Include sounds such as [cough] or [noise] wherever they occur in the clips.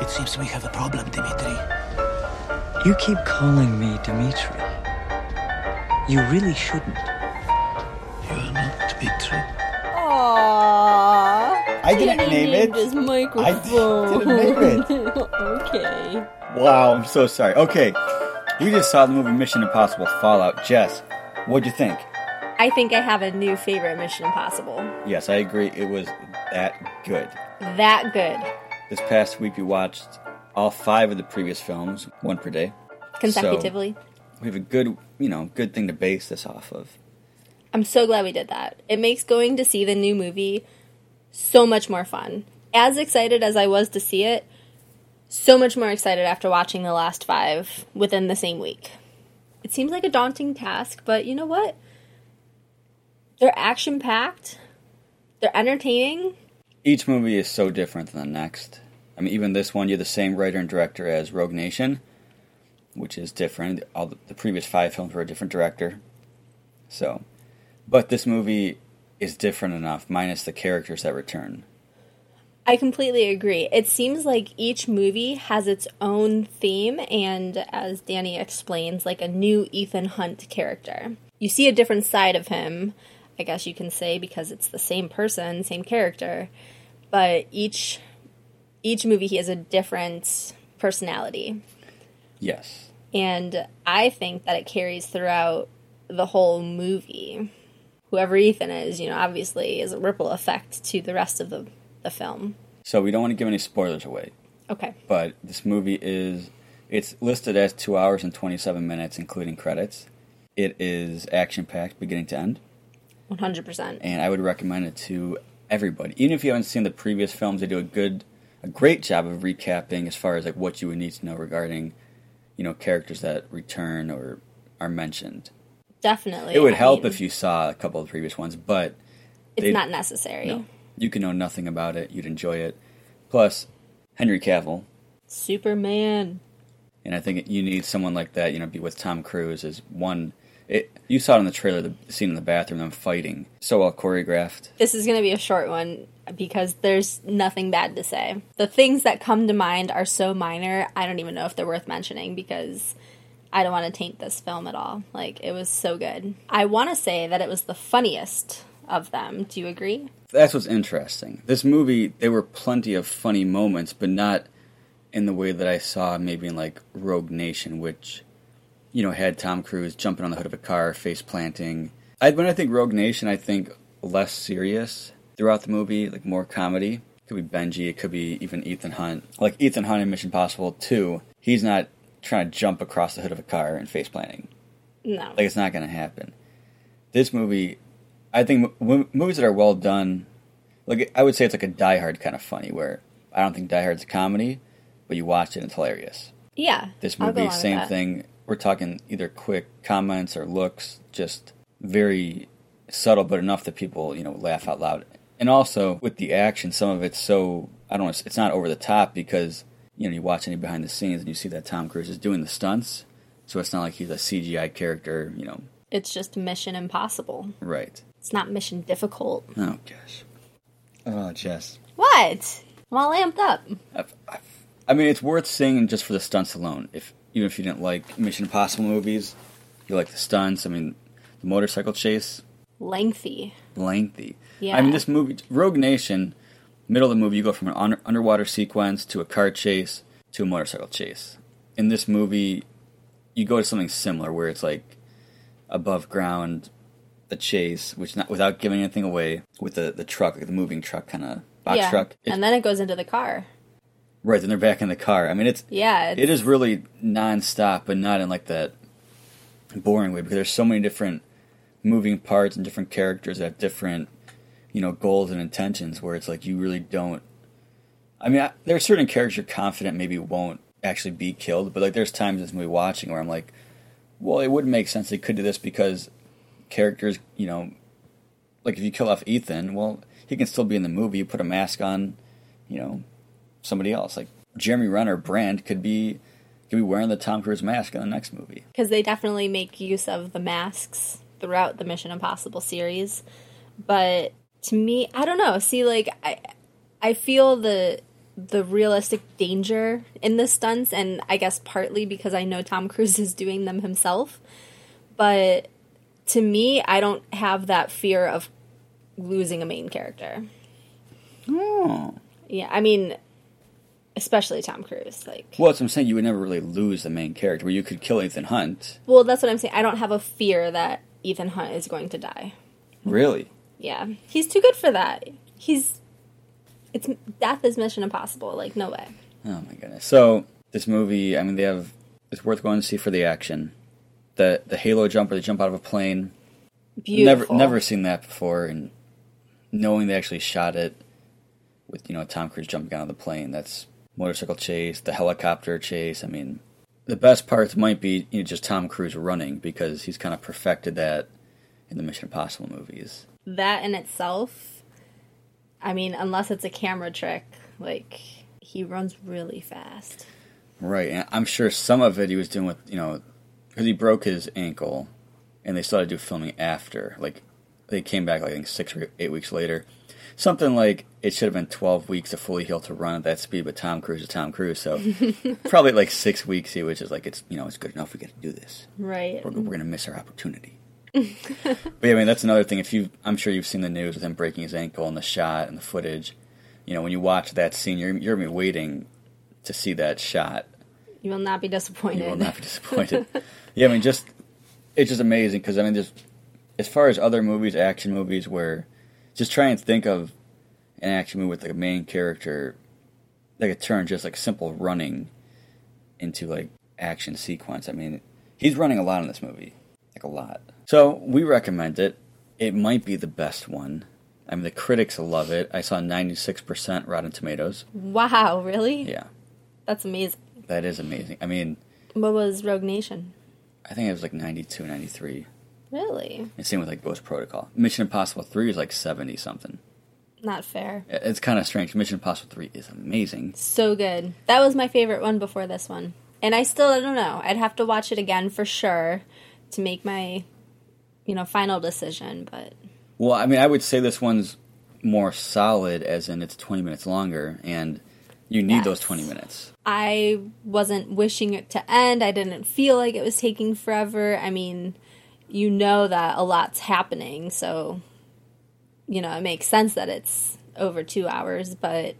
It seems we have a problem, Dimitri. You keep calling me Dimitri. You really shouldn't. You are not Dimitri. Aww. I didn't Danny name it. His microphone. didn't name it. [laughs] okay. Wow, I'm so sorry. Okay, we just saw the movie Mission Impossible Fallout. Jess, what'd you think? I think I have a new favorite Mission Impossible. Yes, I agree. It was that good. That good. This past week we watched all five of the previous films, one per day. Consecutively. We have a good, you know, good thing to base this off of. I'm so glad we did that. It makes going to see the new movie so much more fun. As excited as I was to see it, so much more excited after watching the last five within the same week. It seems like a daunting task, but you know what? They're action packed, they're entertaining. Each movie is so different than the next. I mean, even this one, you're the same writer and director as Rogue Nation, which is different. All the, the previous five films were a different director. So, but this movie is different enough, minus the characters that return. I completely agree. It seems like each movie has its own theme, and as Danny explains, like a new Ethan Hunt character. You see a different side of him, I guess you can say, because it's the same person, same character, but each each movie he has a different personality. Yes. And I think that it carries throughout the whole movie. Whoever Ethan is, you know, obviously is a ripple effect to the rest of the, the film. So we don't want to give any spoilers away, Okay. but this movie is it's listed as two hours and twenty seven minutes, including credits. It is action packed, beginning to end. 100%. and I would recommend it to everybody. Even if you haven't seen the previous films, they do a good, a great job of recapping as far as like what you would need to know regarding, you know, characters that return or are mentioned. Definitely. It would I help mean, if you saw a couple of the previous ones, but It's not necessary. no, you can know nothing about it. You'd enjoy it. Plus, Henry Cavill, Superman. and I think you need someone like that. You know, be with Tom Cruise is one. It, you saw it in the trailer, the scene in the bathroom, them fighting, so well choreographed. This is going to be a short one because there's nothing bad to say. The things that come to mind are so minor, I don't even know if they're worth mentioning because I don't want to taint this film at all. Like, it was so good. I want to say that it was the funniest of them. Do you agree? That's what's interesting. This movie, there were plenty of funny moments, but not in the way that I saw maybe in like Rogue Nation, which you know had Tom Cruise jumping on the hood of a car, face planting. I, when I think Rogue Nation, I think less serious throughout the movie, like more comedy. It could be Benji, it could be even Ethan Hunt. Like Ethan Hunt in Mission Possible 2, he's not trying to jump across the hood of a car and face planting. No. Like it's not going to happen. This movie, I think m- movies that are well done, like I would say it's like a Die Hard kind of funny, where I don't think Die Hard's a comedy, but you watch it and it's hilarious. yeah. This movie, same thing. We're talking either quick comments or looks, just very subtle, but enough that people you know laugh out loud. And also with the action, some of it's so I don't know, it's, it's not over the top because you know you watch any behind the scenes and you see that Tom Cruise is doing the stunts, so it's not like he's a CGI character, you know. It's just Mission Impossible. Right. It's not Mission Difficult. Oh gosh. Oh, Jess. What? I'm all amped up. I mean, it's worth seeing just for the stunts alone. If even if you didn't like Mission Impossible movies, you like the stunts. I mean, the motorcycle chase, Lengthy. lengthy. Yeah. I mean, this movie, Rogue Nation, middle of the movie, you go from an under, underwater sequence to a car chase to a motorcycle chase. In this movie, you go to something similar where it's like above ground, the chase, which not without giving anything away, with the the truck, like the moving truck kind of box yeah. truck. It's- And then it goes into the car. Right, then they're back in the car. I mean, it's Yeah. It's, it is really nonstop, but not in like that boring way because there's so many different moving parts and different characters that have different, you know, goals and intentions. Where it's like you really don't. I mean, I, there are certain characters you're confident maybe won't actually be killed, but like there's times in this movie watching where I'm like, well, it would make sense they could do this because characters, you know, like if you kill off Ethan, well, he can still be in the movie. You put a mask on, you know, somebody else. Like Jeremy Renner, Brandt could be could be wearing the Tom Cruise mask in the next movie. because they definitely make use of the masks throughout the Mission Impossible series. But to me, I don't know. See, like I, I feel the the realistic danger in the stunts, and I guess partly because I know Tom Cruise is doing them himself. But to me, I don't have that fear of losing a main character. Oh. Yeah, I mean, especially Tom Cruise. Like, Well, that's what I'm saying. You would never really lose the main character, where you could kill Ethan Hunt. well, that's what I'm saying. I don't have a fear that Ethan Hunt is going to die. Really? Yeah, he's too good for that. He's it's death is Mission Impossible. Like, no way. Oh my goodness. So this movie, I mean, they have it's worth going to see for the action. The the Halo jump, where they jump out of a plane. Beautiful. Never never seen that before, and knowing they actually shot it with you know Tom Cruise jumping out of the plane. That's motorcycle chase, the helicopter chase. I mean, the best parts might be you know, just Tom Cruise running because he's kind of perfected that in the Mission Impossible movies. that in itself. I mean, unless it's a camera trick, like he runs really fast. Right, and I'm sure some of it he was doing with you know because he broke his ankle, and they started to do filming after. Like they came back like I think six or eight weeks later. Something like it should have been 12 weeks to fully heal to run at that speed, but Tom Cruise is Tom Cruise, so [laughs] probably like six weeks he was just like it's you know it's good enough we get to do this. Right. We're, we're gonna miss our opportunity. [laughs] but yeah, I mean that's another thing. If you, I'm sure you've seen the news with him breaking his ankle and the shot and the footage. You know, when you watch that scene, you're you're gonna be waiting to see that shot You will not be disappointed. you will not be [laughs] disappointed. yeah, I mean, just it's just amazing because I mean, just as far as other movies, action movies, where just try and think of an action movie with like a main character that could turn just like simple running into like action sequence. I mean, he's running a lot in this movie, like a lot. So we recommend it. It might be the best one. I mean, the critics love it. I saw ninety six percent Rotten Tomatoes. wow, really? Yeah, That's amazing. that is amazing. I mean, What was Rogue Nation? I think it was like 92, 93. Really? And same with like Ghost Protocol. Mission Impossible Three is like seventy something. Not fair. It's kind of strange. Mission Impossible Three is amazing. So good. That was my favorite one before this one. And I still I don't know. I'd have to watch it again for sure to make my you know, final decision, but Well, I mean, I would say this one's more solid, as in it's twenty minutes longer, and you need those twenty minutes. I wasn't wishing it to end. I didn't feel like it was taking forever. I mean, you know that a lot's happening, so you know, it makes sense that it's over 2 hours, but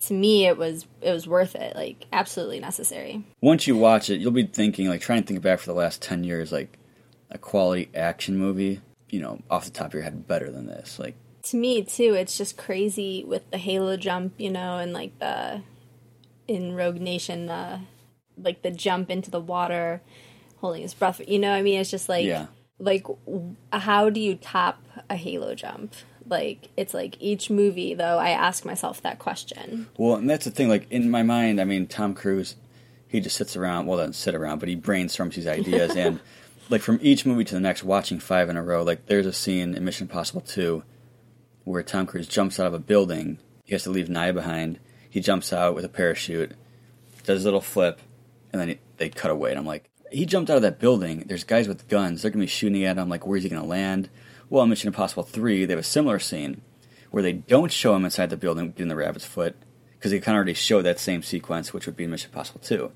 to me it was it was worth it, like absolutely necessary. Once you watch it, you'll be thinking like trying to think back for the last ten years, like a quality action movie. You know, off the top of your head, better than this. Like, to me too it's just crazy with the halo jump you know and like the in rogue nation the like the jump into the water holding his breath you know what i mean it's just like Yeah. like how do you top a halo jump like it's like each movie though i ask myself that question well, and that's the thing. Like in my mind, I mean, Tom Cruise, he just sits around. Well, doesn't sit around, but he brainstorms these ideas and. [laughs] Like from each movie to the next, watching five in a row. Like there's a scene in Mission Impossible Two where Tom Cruise jumps out of a building. He has to leave Nyah behind. He jumps out with a parachute, does a little flip, and then he, they cut away. And I'm like, he jumped out of that building. There's guys with guns. They're gonna be shooting at him. Like, where's he gonna land? Well, in Mission Impossible Three, they have a similar scene where they don't show him inside the building getting the rabbit's foot because they kind of already showed that same sequence, which would be in Mission Impossible Two.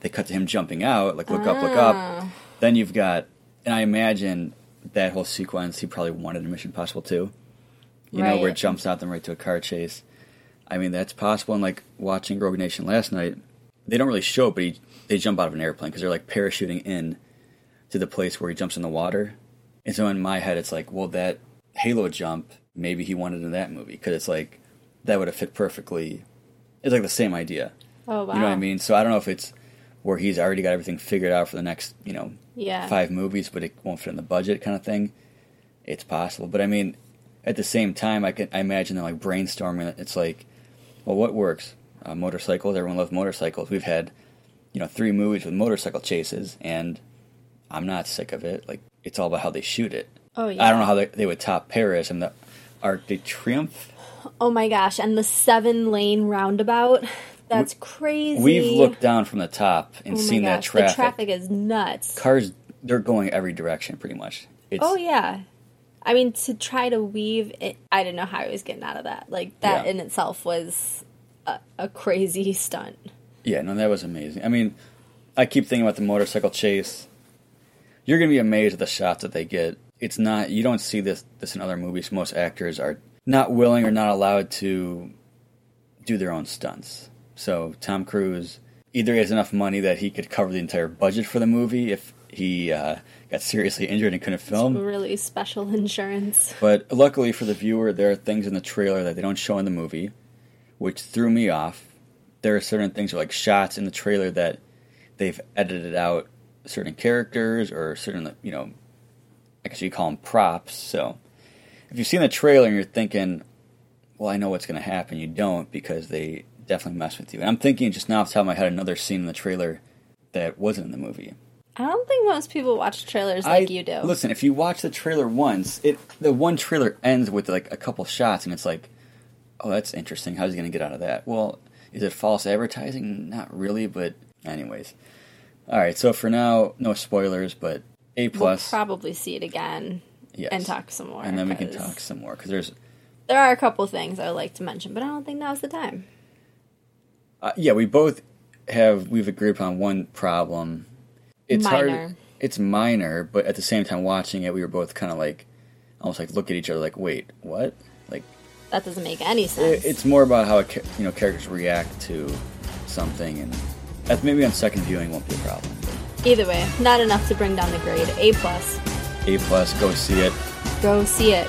They cut to him jumping out, like look up, look up. Ah. Then you've got, and I imagine that whole sequence he probably wanted in Mission Impossible Two. You know, where it jumps out them right to a car chase. I mean, that's possible. And like watching Rogue Nation last night, they don't really show it, but he, they jump out of an airplane because they're like parachuting in to the place where he jumps in the water. And so in my head, it's like, well, that Halo jump, maybe he wanted in that movie because it's like that would have fit perfectly. It's like the same idea. oh wow You know what I mean? So I don't know if it's where he's already got everything figured out for the next, you know, yeah five movies, but it won't fit in the budget kind of thing. It's possible, but I mean, at the same time, I can I imagine them like brainstorming. It's like, well, what works? Uh, motorcycles. Everyone loves motorcycles. We've had, you know, three movies with motorcycle chases, and I'm not sick of it. Like, it's all about how they shoot it. oh yeah I don't know how they, they would top Paris and the Arc de Triomphe. oh my gosh and the seven lane roundabout that's crazy We've looked down from the top and oh seen that traffic. the traffic is nuts Cars, they're going every direction pretty much. It's, Oh yeah. I mean to try to weave it I didn't know how I was getting out of that. Like that Yeah. in itself was a, a crazy stunt. Yeah, no, that was amazing. I mean, I keep thinking about the motorcycle chase. You're gonna be amazed at the shots that they get. It's not you don't see this this in other movies. Most actors are not willing or not allowed to do their own stunts. So Tom Cruise either has enough money that he could cover the entire budget for the movie if he uh, got seriously injured and couldn't film. Really special [laughs] insurance. But luckily for the viewer, there are things in the trailer that they don't show in the movie, which threw me off. There are certain things like shots in the trailer that they've edited out certain characters or certain, you know, I guess you call them props. So if you've seen the trailer and you're thinking, well, I know what's going to happen, you don't because they definitely mess with you. And I'm thinking just now off the top of my head another scene in the trailer that wasn't in the movie. I don't think most people watch trailers I- like you do. Listen, if you watch the trailer once, it the one trailer ends with like a couple shots, and it's like, oh, that's interesting. How's he going to get out of that? Well, is it false advertising? Not really, but anyways. All right, so for now, no spoilers, but A plus. we'll probably see it again yes, and talk some more. and then we can talk some more because there's, There are a couple things I would like to mention, but I don't think now's the time. uh, yeah, we both have we've agreed upon one problem. It's Minor. hard. It's minor, but at the same time, watching it, we were both kind of like, almost like look at each other like, wait, what? Like That doesn't make any sense. It- It's more about how a you know characters react to something, and that maybe on second viewing won't be a problem. Either way, not enough to bring down the grade. A plus. A plus, go see it. Go see it.